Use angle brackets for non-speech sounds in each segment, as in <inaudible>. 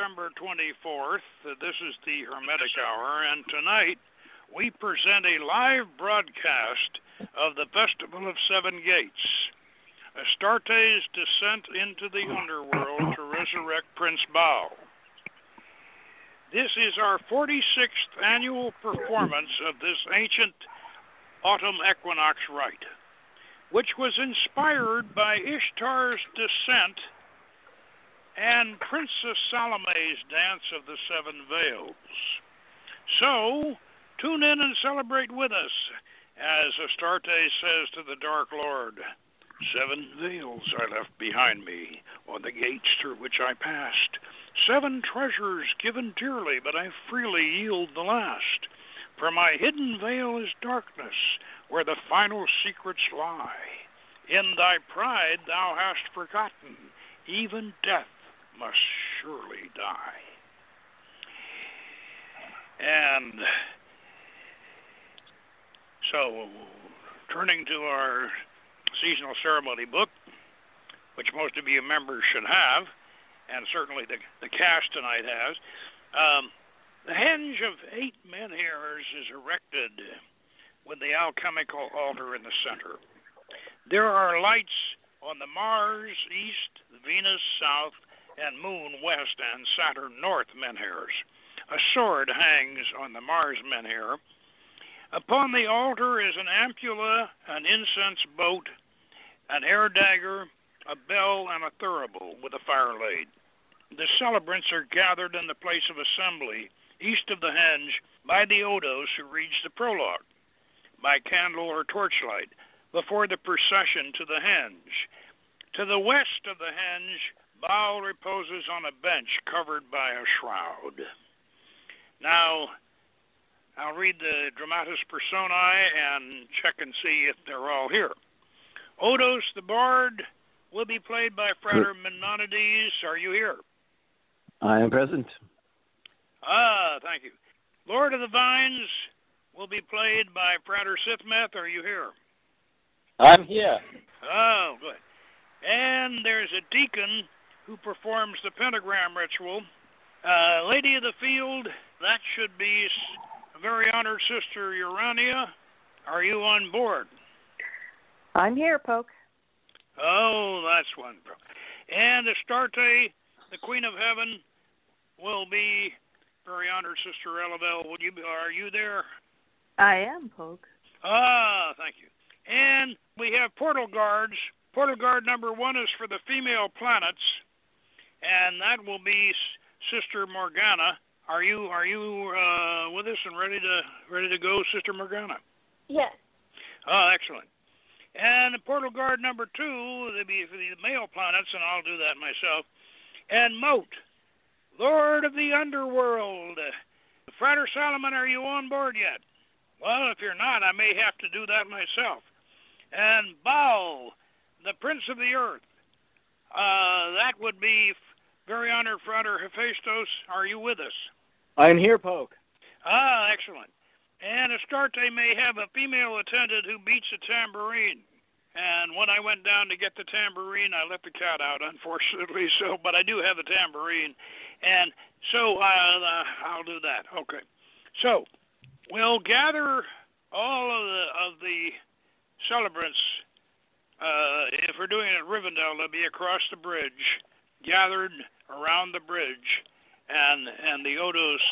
September 24th. Uh, this is the Hermetic Hour, and tonight we present a live broadcast of the Festival of Seven Gates, Astarte's descent into the underworld to resurrect Prince Baal. This is our 46th annual performance of this ancient autumn equinox rite, which was inspired by Ishtar's descent and Princess Salome's dance of the seven veils. So, tune in and celebrate with us, as Astarte says to the Dark Lord. Seven veils I left behind me on the gates through which I passed. Seven treasures given dearly, but I freely yield the last. For my hidden veil is darkness, where the final secrets lie. In thy pride thou hast forgotten, even death must surely die. And so, turning to our seasonal ceremony book, which most of you members should have, and certainly the, the cast tonight has, um, the henge of eight men menhirs is erected with the alchemical altar in the center. There are lights on the Mars east, Venus south, and Moon west, and Saturn north menhirs. A sword hangs on the Mars menhir. Upon the altar is an ampulla, an incense boat, an air dagger, a bell, and a thurible with a fire laid. The celebrants are gathered in the place of assembly east of the henge by the Odos who reads the prologue, by candle or torchlight, before the procession to the henge. To the west of the henge, Baal reposes on a bench covered by a shroud. Now, I'll read the dramatis personae and check and see if they're all here. Odos the Bard will be played by Frater Memnonides. Are you here? I am present. Ah, thank you. Lord of the Vines will be played by Frater Sithmeth. Are you here? I'm here. Oh, good. And there's a deacon who performs the pentagram ritual. Uh, Lady of the Field, that should be very honored sister Urania. Are you on board? I'm here, Poke. Oh, that's wonderful. And Astarte, the Queen of Heaven, will be very honored Sister Elabel. Would you be, are you there? I am, Poke. Ah, thank you. And we have portal guards. Portal guard number one is for the female planets, and that will be Sister Morgana. Are you are you uh, with us and ready to ready to go, Sister Morgana? Yes. Oh, excellent. And the portal guard number two, they be for the male planets, and I'll do that myself. And Mot, Lord of the Underworld. Frater Solomon, are you on board yet? Well, if you're not, I may have to do that myself. And Baal, the Prince of the Earth. Uh, that would be very honored Frater Hephaestus. Are you with us? I'm here, Poke. Ah, excellent. And Astarte may have a female attendant who beats a tambourine. And when I went down to get the tambourine, I let the cat out, unfortunately. <laughs> So, but I do have the tambourine, and so I'll, uh, I'll do that. Okay. So we'll gather all of the of the celebrants. Uh, if we're doing it at Rivendell, they'll be across the bridge, gathered around the bridge, and and the Odos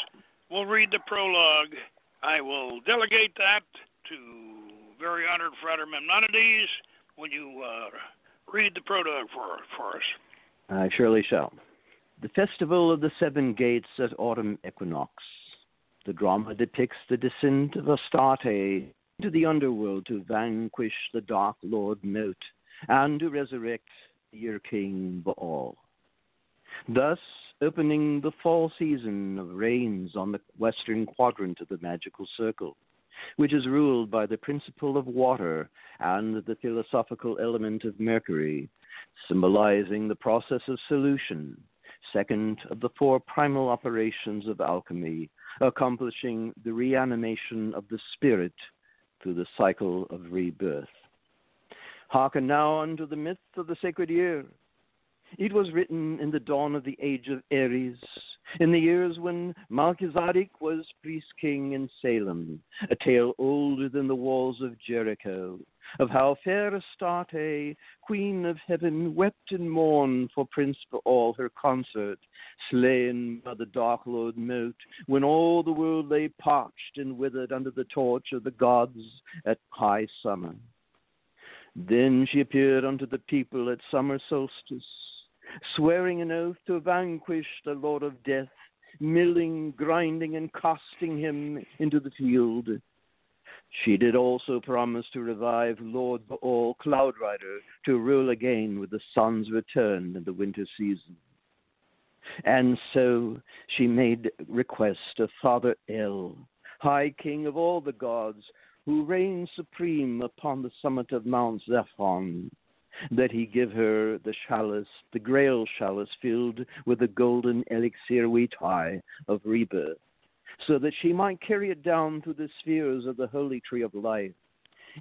will read the prologue I will delegate that to very honored Frater Memnonides. Will you uh, read the prologue for, for us? I surely shall. The Festival of the Seven Gates at Autumn Equinox. The drama depicts the descent of Astarte into the underworld to vanquish the Dark Lord Mot and to resurrect Year King Baal. Thus, opening the fall season of rains on the western quadrant of the magical circle, which is ruled by the principle of water and the philosophical element of Mercury, symbolizing the process of solution, second of the four primal operations of alchemy, accomplishing the reanimation of the spirit through the cycle of rebirth. Hearken now unto the myth of the sacred year It was written in the dawn of the age of Aries, in the years when Melchizedek was priest king in Salem, a tale older than the walls of Jericho, of how fair Astarte, queen of heaven, wept and mourned for Prince Baal her consort, slain by the dark Lord Mot, when all the world lay parched and withered under the torch of the gods at high summer. Then she appeared unto the people at summer solstice swearing an oath to vanquish the Lord of Death, milling, grinding, and casting him into the field. She did also promise to revive Lord Baal Cloud Rider to rule again with the sun's return in the winter season. And so she made request of Father El, High King of all the gods, who reigns supreme upon the summit of Mount Zaphon, that he give her the chalice, the grail chalice filled with the golden elixir vitae of rebirth, so that she might carry it down through the spheres of the holy tree of life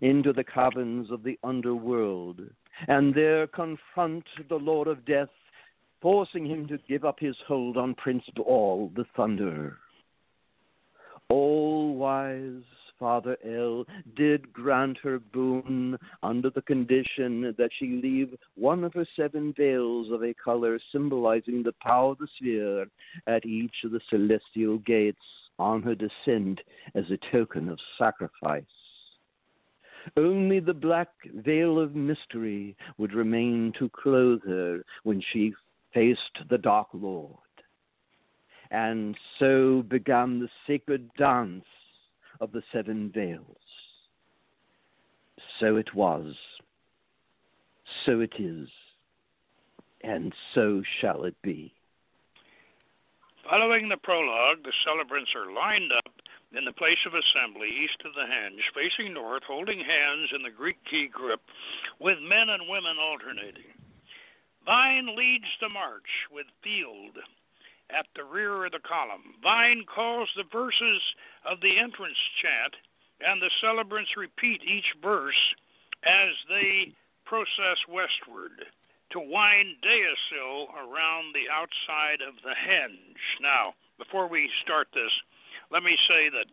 into the caverns of the underworld, and there confront the Lord of Death, forcing him to give up his hold on Prince Baal the Thunderer. All wise Father El did grant her boon under the condition that she leave one of her seven veils of a color symbolizing the power of the sphere at each of the celestial gates on her descent as a token of sacrifice. Only the black veil of mystery would remain to clothe her when she faced the Dark Lord. And so began the sacred dance of the seven veils. So it was, so it is, and so shall it be. Following the prologue, the celebrants are lined up in the place of assembly east of the henge, facing north, holding hands in the Greek key grip, with men and women alternating. Vine leads the march with Field at the rear of the column. Vine calls the verses of the entrance chant, and the celebrants repeat each verse as they process westward to wind Deosil around the outside of the henge. Now, before we start this, let me say that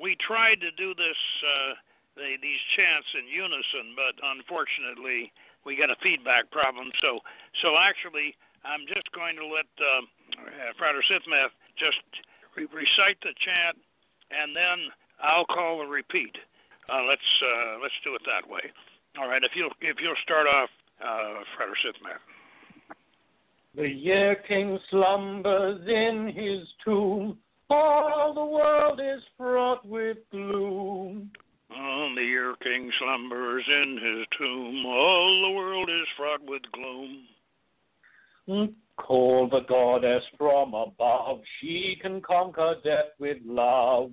we tried to do this uh, the, these chants in unison, but unfortunately we got a feedback problem. So, so actually, I'm just going to let uh, uh, Frater Sithmath just re- recite the chant, and then I'll call the repeat. Uh, let's uh, let's do it that way. All right. If you'll if you'll start off, uh, Frater Sithmath. The year king slumbers in his tomb. All the world is fraught with gloom. On the year king slumbers in his tomb. All the world is fraught with gloom. Call the goddess from above, she can conquer death with love.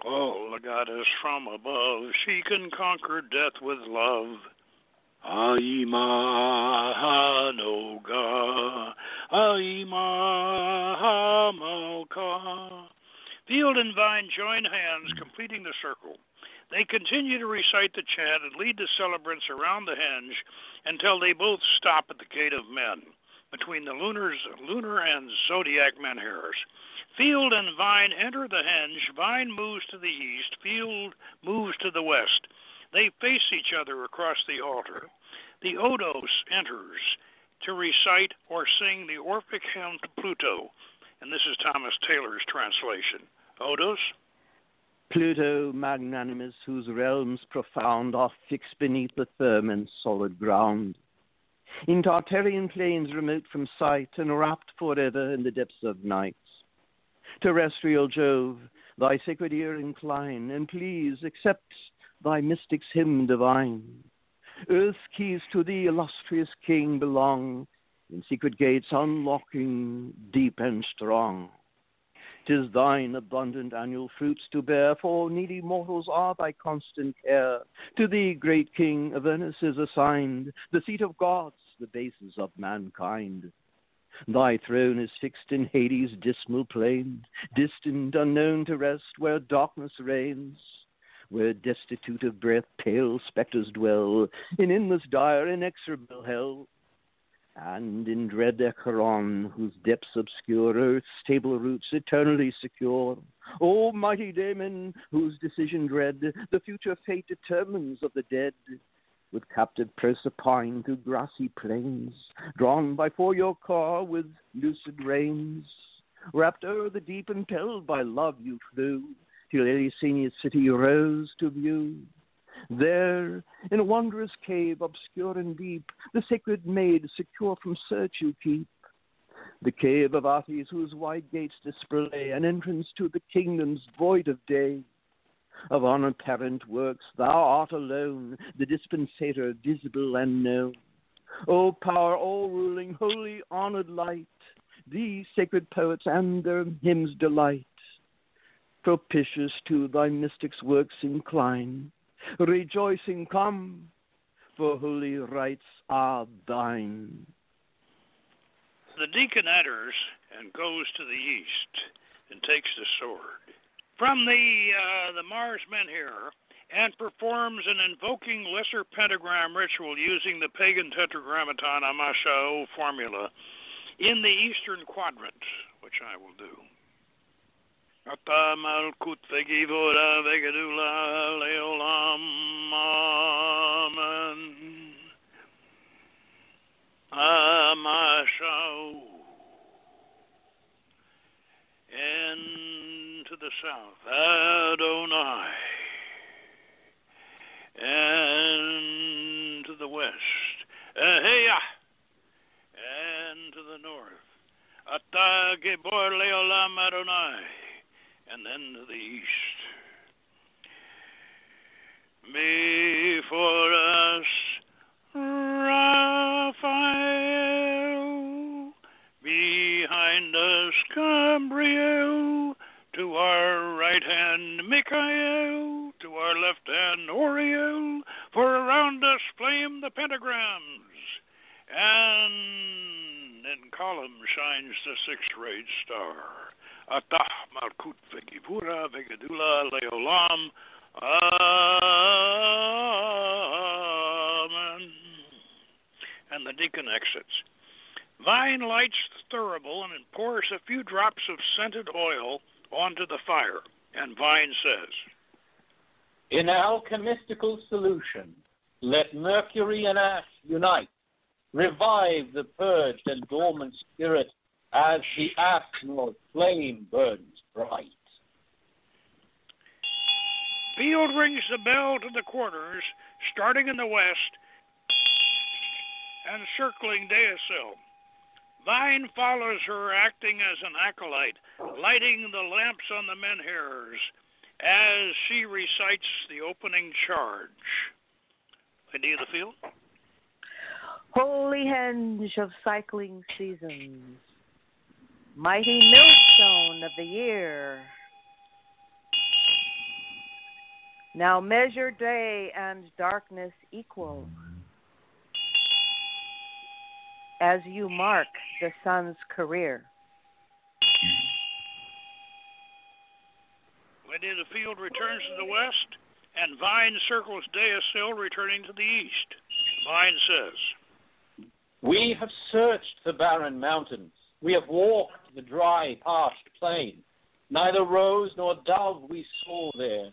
Call the goddess from above, she can conquer death with love. Aima Noga, Aima Malka. Field and Vine join hands, completing the circle. They continue to recite the chant and lead the celebrants around the henge until they both stop at the gate of men, between the lunars, lunar and zodiac menhirs. Field and Vine enter the henge. Vine moves to the east. Field moves to the west. They face each other across the altar. The Odos enters to recite or sing the Orphic hymn to Pluto, and this is Thomas Taylor's translation. Odos. Pluto magnanimous, whose realms profound are fixed beneath the firm and solid ground. In Tartarian plains remote from sight, and wrapped forever in the depths of night. Terrestrial Jove, thy sacred ear incline, and please accept thy mystic's hymn divine. Earth's keys to thee, illustrious king, belong, in secret gates unlocking, deep and strong. 'Tis thine abundant annual fruits to bear, for needy mortals are thy constant care. To thee, great King, Avernus is assigned, the seat of gods, the basis of mankind. Thy throne is fixed in Hades' dismal plain, distant, unknown to rest, where darkness reigns, where destitute of breath pale spectres dwell, in endless dire, inexorable hell. And in dread Acheron, whose depths obscure earth's stable roots eternally secure, O mighty Daemon, whose decision dread the future fate determines of the dead, with captive Proserpine through grassy plains, drawn by for your car with lucid reins, wrapped o'er the deep, impelled by love you flew, till Eleusinia's city rose to view. There, in a wondrous cave, obscure and deep, the sacred maid secure from search you keep. The cave of Atthis, whose wide gates display an entrance to the kingdoms void of day. Of unapparent works, thou art alone, the dispensator, visible and known. O power all ruling, holy, honored light, these sacred poets and their hymns delight. Propitious to thy mystics' works incline, rejoicing come, for holy rites are thine. The deacon enters and goes to the east and takes the sword from the uh, the Mars Menhir and performs an invoking lesser pentagram ritual using the pagan tetragrammaton Amashao formula in the eastern quadrant, which I will do. Ata malkut vegivora vegadula leolam amen. Amashau. And to the south, Adonai. And to the west, Aheya. And to the north, Ata Leolam Adonai and then to the east. Before us, Raphael, behind us, Gabriel, to our right hand, Michael, to our left hand, Oriel, for around us flame the pentagrams, and in column shines the six-rayed star. Atah Malkut Vegivura Vegadula Leolam. Amen. And the deacon exits. Vine lights the thurible and pours a few drops of scented oil onto the fire. And Vine says, In alchemistical solution, let mercury and ash unite, revive the purged and dormant spirit as the astral flame burns bright. Field rings the bell to the quarters, starting in the west and circling Deasil. Vine follows her, acting as an acolyte, lighting the lamps on the menhirs as she recites the opening charge. Lady of the field? Holy henge of cycling seasons, mighty millstone of the year. Now measure day and darkness equal as you mark the sun's career. Lady of the field returns to the west, and Vine circles Deasil, returning to the east. Vine says, We have searched the barren mountains. We have walked the dry, parched plain. Neither rose nor dove we saw there,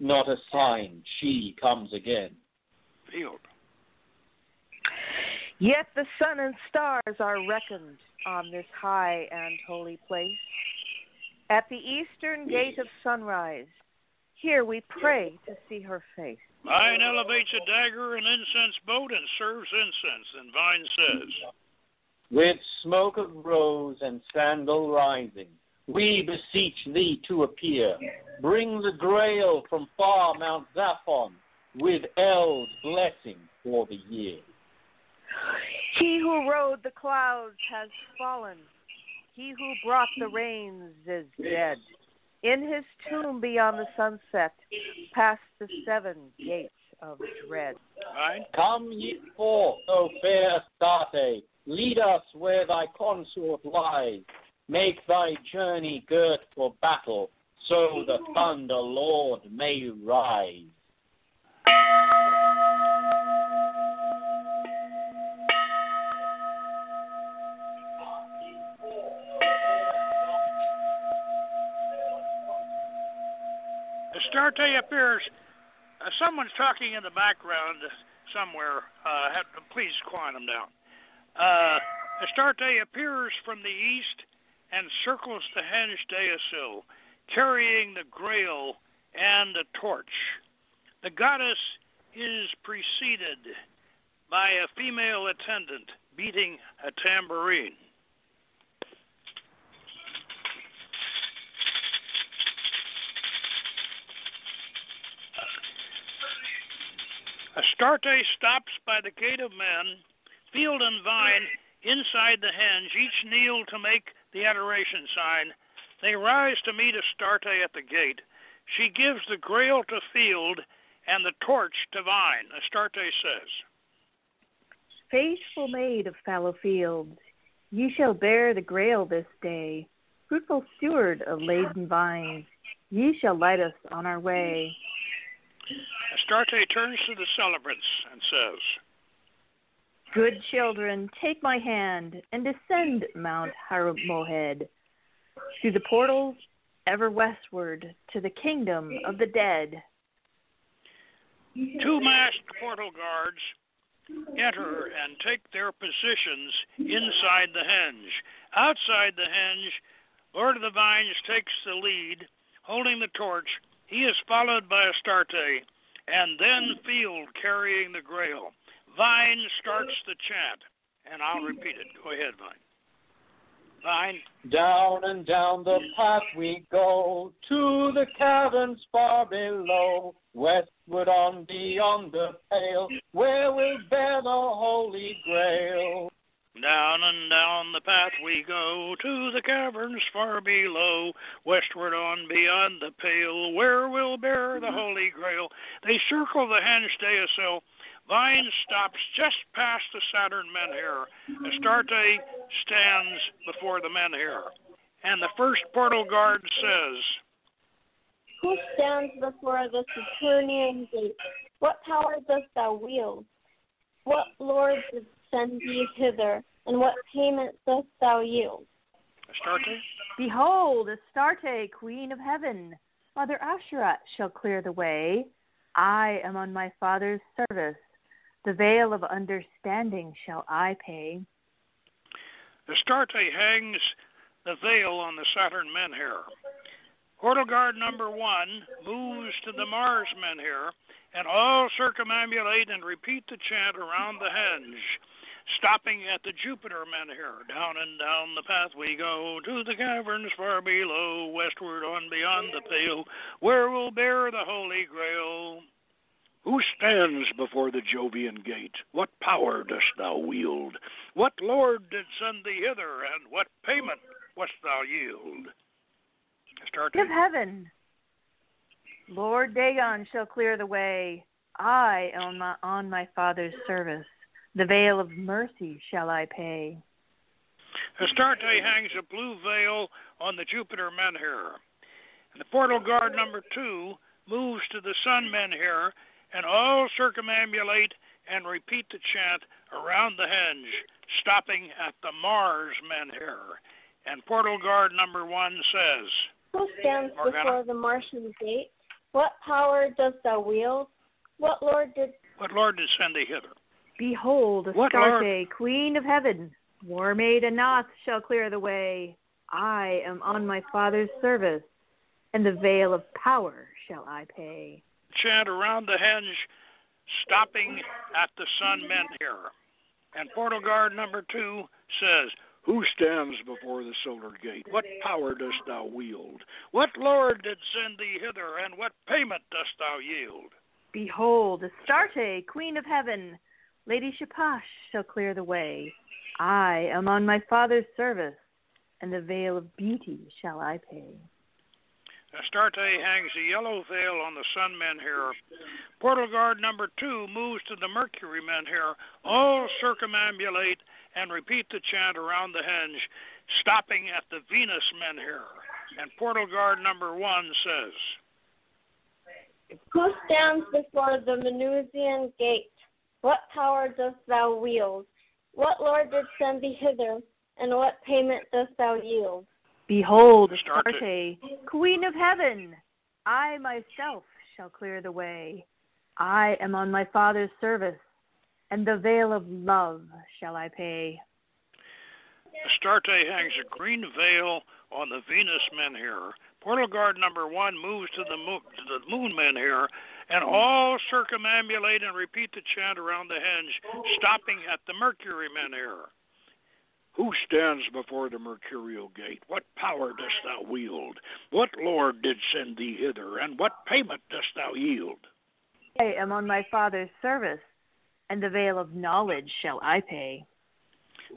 not a sign she comes again. Field. Yet the sun and stars are reckoned on this high and holy place. At the eastern gate of sunrise, here we pray to see her face. Vine elevates a dagger and incense boat and serves incense, and Vine says, With smoke of rose and sandal rising, we beseech thee to appear. Bring the grail from far Mount Zaphon, with El's blessing for the year. He who rode the clouds has fallen. He who brought the rains is dead. In his tomb beyond the sunset, past the seven gates of dread. Vine. Come ye forth, O fair Astarte, Lead us where thy consort lies. Make thy journey girt for battle, so the thunder lord may rise. Astarte appears. Uh, someone's talking in the background somewhere. Uh, have, please quiet them down. Uh, Astarte appears from the east and circles the henge deasil, carrying the grail and a torch. The goddess is preceded by a female attendant beating a tambourine. Astarte stops by the gate of men, field and vine inside the henge, each kneel to make the adoration sign. They rise to meet Astarte at the gate. She gives the grail to field and the torch to vine. Astarte says, Faithful maid of fallow fields, ye shall bear the grail this day. Fruitful steward of laden vines, ye shall light us on our way. Astarte turns to the celebrants and says, Good children, take my hand and descend Mount Harmohed through the portals ever westward to the kingdom of the dead. Two masked portal guards enter and take their positions inside the henge. Outside the henge, Lord of the Vines takes the lead, holding the torch. He is followed by Astarte, and then Field carrying the grail. Vine starts the chant, and I'll repeat it. Go ahead, Vine. Vine. Down and down the path we go to the caverns far below, westward on beyond the pale, where we'll bear the Holy Grail. Down and down the path we go to the caverns far below, westward on beyond the pale, where we'll bear the Holy Grail. They circle the henge deasil. Vine stops just past the Saturn menhir. Astarte stands before the menhir. And the first portal guard says, Who stands before the Saturnian gate? What power dost thou wield? What lord did send thee hither, and what payment dost thou yield? Astarte? Behold, Astarte, Queen of Heaven, Mother Asherat shall clear the way. I am on my Father's service. The veil of understanding shall I pay. Astarte hangs the veil on the Saturn menhir. Portal guard number one moves to the Mars menhir, and all circumambulate and repeat the chant around the henge, stopping at the Jupiter menhir. Down and down the path we go to the caverns far below, westward on beyond the pale, where we'll bear the Holy Grail. Who stands before the Jovian gate? What power dost thou wield? What lord did send thee hither, and what payment wast thou yield? Astarte. of heaven. Lord Dagon shall clear the way. I am on my, on my Father's service. The veil of mercy shall I pay. Astarte hangs a blue veil on the Jupiter menhir. And the portal guard number two moves to the sun menhir, and all circumambulate and repeat the chant around the henge, stopping at the Mars menhir. And portal guard number one says, Who stands Morgana? before the Martian gate? What power dost thou wield? What lord did What lord did send thee hither? Behold, What Astarte, Queen of Heaven, War maid Anath shall clear the way. I am on my Father's service, and the veil of power shall I pay. Chant around the henge, stopping at the sun menhir. And portal guard number two says, Who stands before the solar gate? What power dost thou wield? What lord did send thee hither, and what payment dost thou yield? Behold, Astarte, Queen of Heaven, Lady Shapash shall clear the way. I am on my Father's service, and the veil of beauty shall I pay. Astarte hangs a yellow veil on the sun menhir. Portal guard number two moves to the Mercury menhir. All circumambulate and repeat the chant around the henge, stopping at the Venus menhir. And portal guard number one says, Who stands before the Venusian gate? What power dost thou wield? What lord did send thee hither, and what payment dost thou yield? Behold, Astarte. Queen of Heaven, I myself shall clear the way. I am on my father's service, and the veil of love shall I pay. Astarte hangs a green veil on the Venus menhir. Portal guard number one moves to the moon, to the moon menhir, and all circumambulate and repeat the chant around the henge, stopping at the Mercury menhir. Who stands before the mercurial gate? What power dost thou wield? What lord did send thee hither, and what payment dost thou yield? I am on my father's service, and the veil of knowledge shall I pay.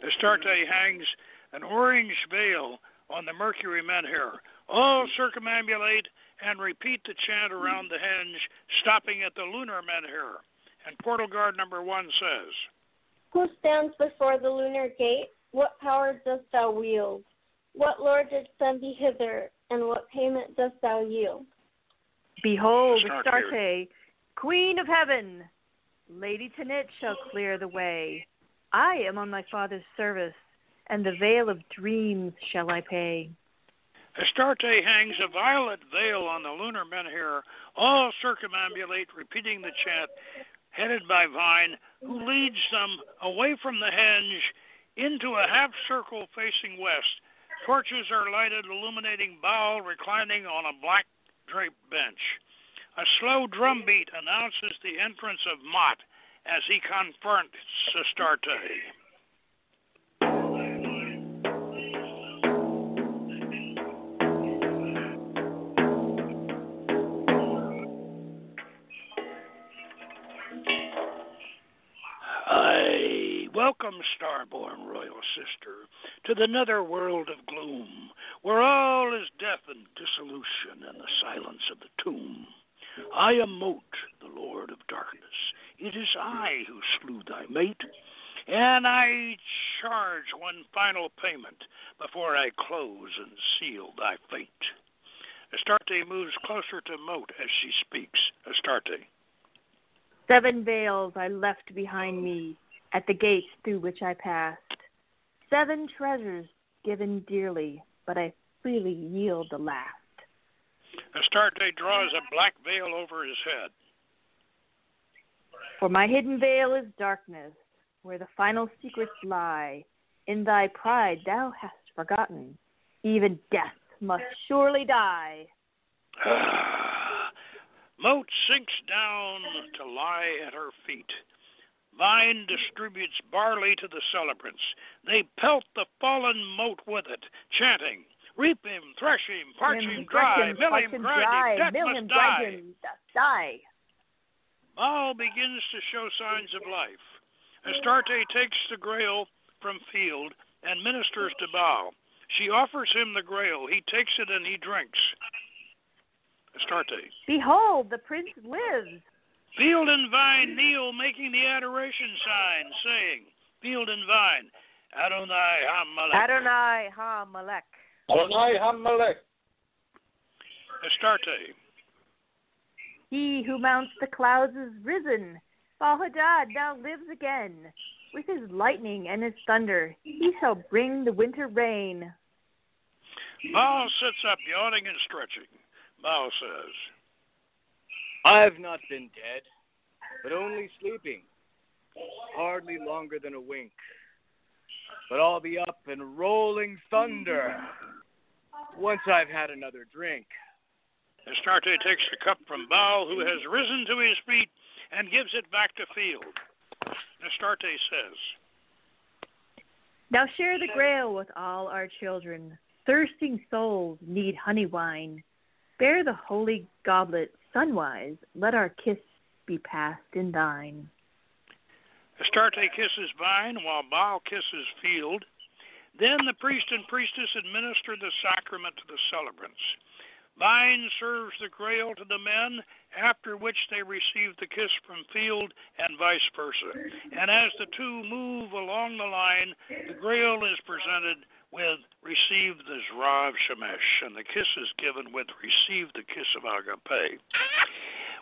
Astarte hangs an orange veil on the Mercury menhir. All circumambulate and repeat the chant around the henge, stopping at the lunar menhir. And portal guard number one says, Who stands before the lunar gate? What power dost thou wield? What lord did send thee hither, and what payment dost thou yield? Behold, Astarte. Astarte, Queen of Heaven, Lady Tanit shall clear the way. I am on my father's service, and the veil of dreams shall I pay. Astarte hangs a violet veil on the lunar menhir. All circumambulate, repeating the chant, headed by Vine, who leads them away from the henge into a half circle facing west. Torches are lighted, illuminating Baal reclining on a black draped bench. A slow drum beat announces the entrance of Mot as he confronts Astarte. Welcome, starborn royal sister, to the nether world of gloom, where all is death and dissolution and the silence of the tomb. I am Mot, the lord of darkness. It is I who slew thy mate, and I charge one final payment before I close and seal thy fate. Astarte moves closer to Mot as she speaks. Astarte. Seven veils I left behind me at the gates through which I passed. Seven treasures given dearly, but I freely yield the last. Astarte draws a black veil over his head. For my hidden veil is darkness, where the final secrets lie. In thy pride thou hast forgotten, even death must surely die. <sighs> Mot sinks down to lie at her feet. Vine distributes barley to the celebrants. They pelt the fallen mot with it, chanting, Reap him, thresh him, parch him dry, mill him, him grind dry, him, death must die. him, die. Baal begins to show signs of life. Astarte takes the grail from field and ministers to Baal. She offers him the grail. He takes it and he drinks. Astarte. Behold, the prince lives. Field and vine kneel, making the adoration sign, saying, Field and vine, Adonai Hamalek. Adonai Ha Malek. Adonai Hamelech. Astarte. He who mounts the clouds is risen. Baal-Hadad now lives again. With his lightning and his thunder, he shall bring the winter rain. Baal sits up, yawning and stretching. Baal says, I've not been dead, but only sleeping, hardly longer than a wink. But I'll be up and rolling thunder once I've had another drink. Astarte takes the cup from Baal, who has risen to his feet, and gives it back to Field. Astarte says, Now share the grail with all our children. Thirsting souls need honey wine. Bear the holy goblet sunwise. Let our kiss be passed in thine. Astarte kisses Vine while Baal kisses Field. Then the priest and priestess administer the sacrament to the celebrants. Vine serves the grail to the men, after which they receive the kiss from Field and vice versa. And as the two move along the line, the grail is presented with receive the Zrav Shemesh, and the kiss is given with receive the kiss of agape.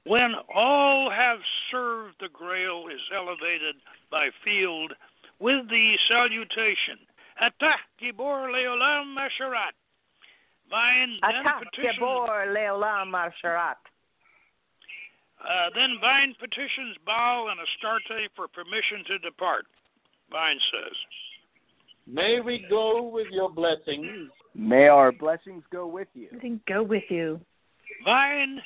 When all have served, the grail is elevated by Field with the salutation, Atah Gibor Leolam Masharat. Vine then petitions Gabor Leolam Marsharat. Uh, then Vine petitions Baal and Astarte for permission to depart. Vine says, May we go with your blessings. May our blessings go with you. I think go with you. Vine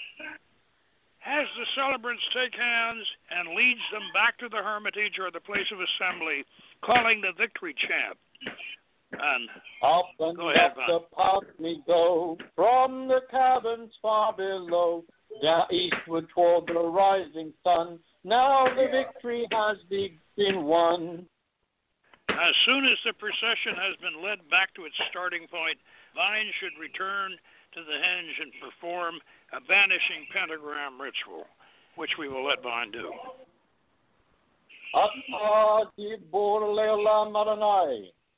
has the celebrants take hands and leads them back to the hermitage or the place of assembly, calling the victory chant. And Up and Go ahead, up the path we go, from the caverns far below, down eastward toward the rising sun. Now the victory has been won. As soon as the procession has been led back to its starting point, Vine should return to the henge and perform a banishing pentagram ritual, which we will let Vine do.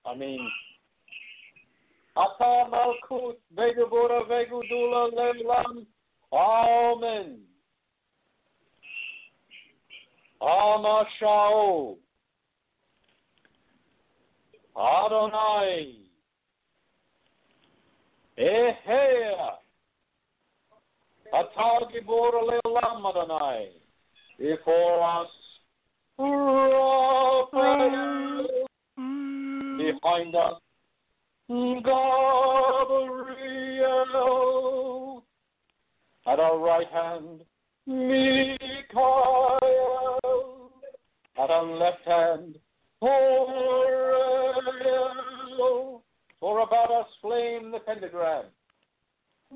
I mean. Amen. Adonai. Ehea. Ata dibur leolam Adonai. Before us Raphael, behind us, Gabriel, at our right hand, Michael, at our left hand, For about us flame the pentagram,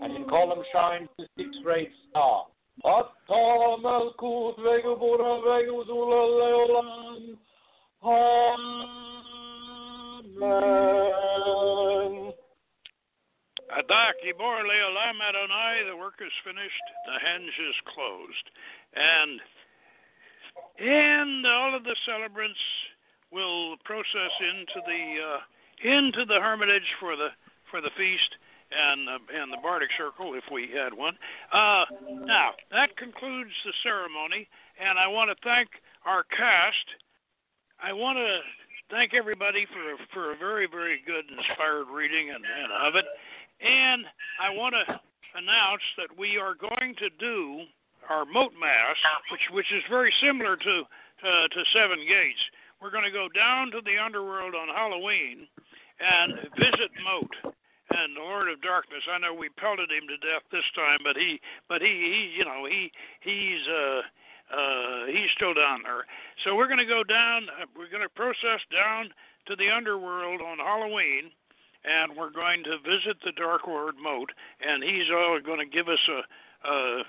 and in column shines the six-rayed star. Atta Malkut Vegubura Veguzula Leolam. Amen. Adak Gibor Leolam Adonai, the work is finished, the henge is closed. And and all of the celebrants will process into the uh, into the hermitage for the for the feast and uh, and the bardic circle if we had one. Uh, now that concludes the ceremony, and I want to thank our cast. I want to thank everybody for for a very very good inspired reading and, and of it, and I want to announce that we are going to do our mot mass, which which is very similar to to, to Seven Gates. We're going to go down to the underworld on Halloween and visit Mot and the Lord of Darkness. I know we pelted him to death this time, but he, but he, he you know, he, he's, uh, uh, he's still down there. So we're going to go down. Uh, we're going to process down to the underworld on Halloween, and we're going to visit the Dark Lord Mot, and he's all going to give us a, uh,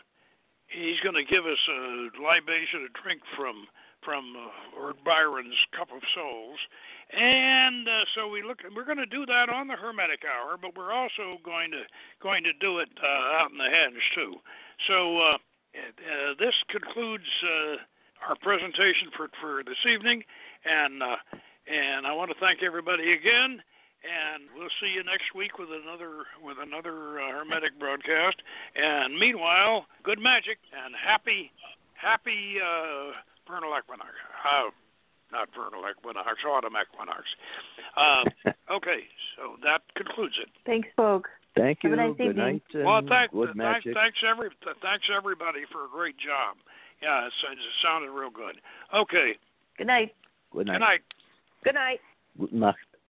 he's going to give us a libation, a drink from from uh, Lord Byron's Cup of Souls, and uh, so we look. We're going to do that on the Hermetic Hour, but we're also going to going to do it uh, out in the henge too. So uh, uh, this concludes uh, our presentation for for this evening, and uh, and I want to thank everybody again. And we'll see you next week with another with another uh, hermetic broadcast. And meanwhile, good magic and happy happy uh, vernal equinox. Uh, not vernal equinox, autumn equinox. Uh, <laughs> okay, so that concludes it. Thanks, folks. Thank you. Have a nice Good evening. night. Well, thank, good thank, magic. thanks every thanks everybody for a great job. Yeah, it's, it sounded real good. Okay, Good night. Good night. good night. Good night. Gute Nacht.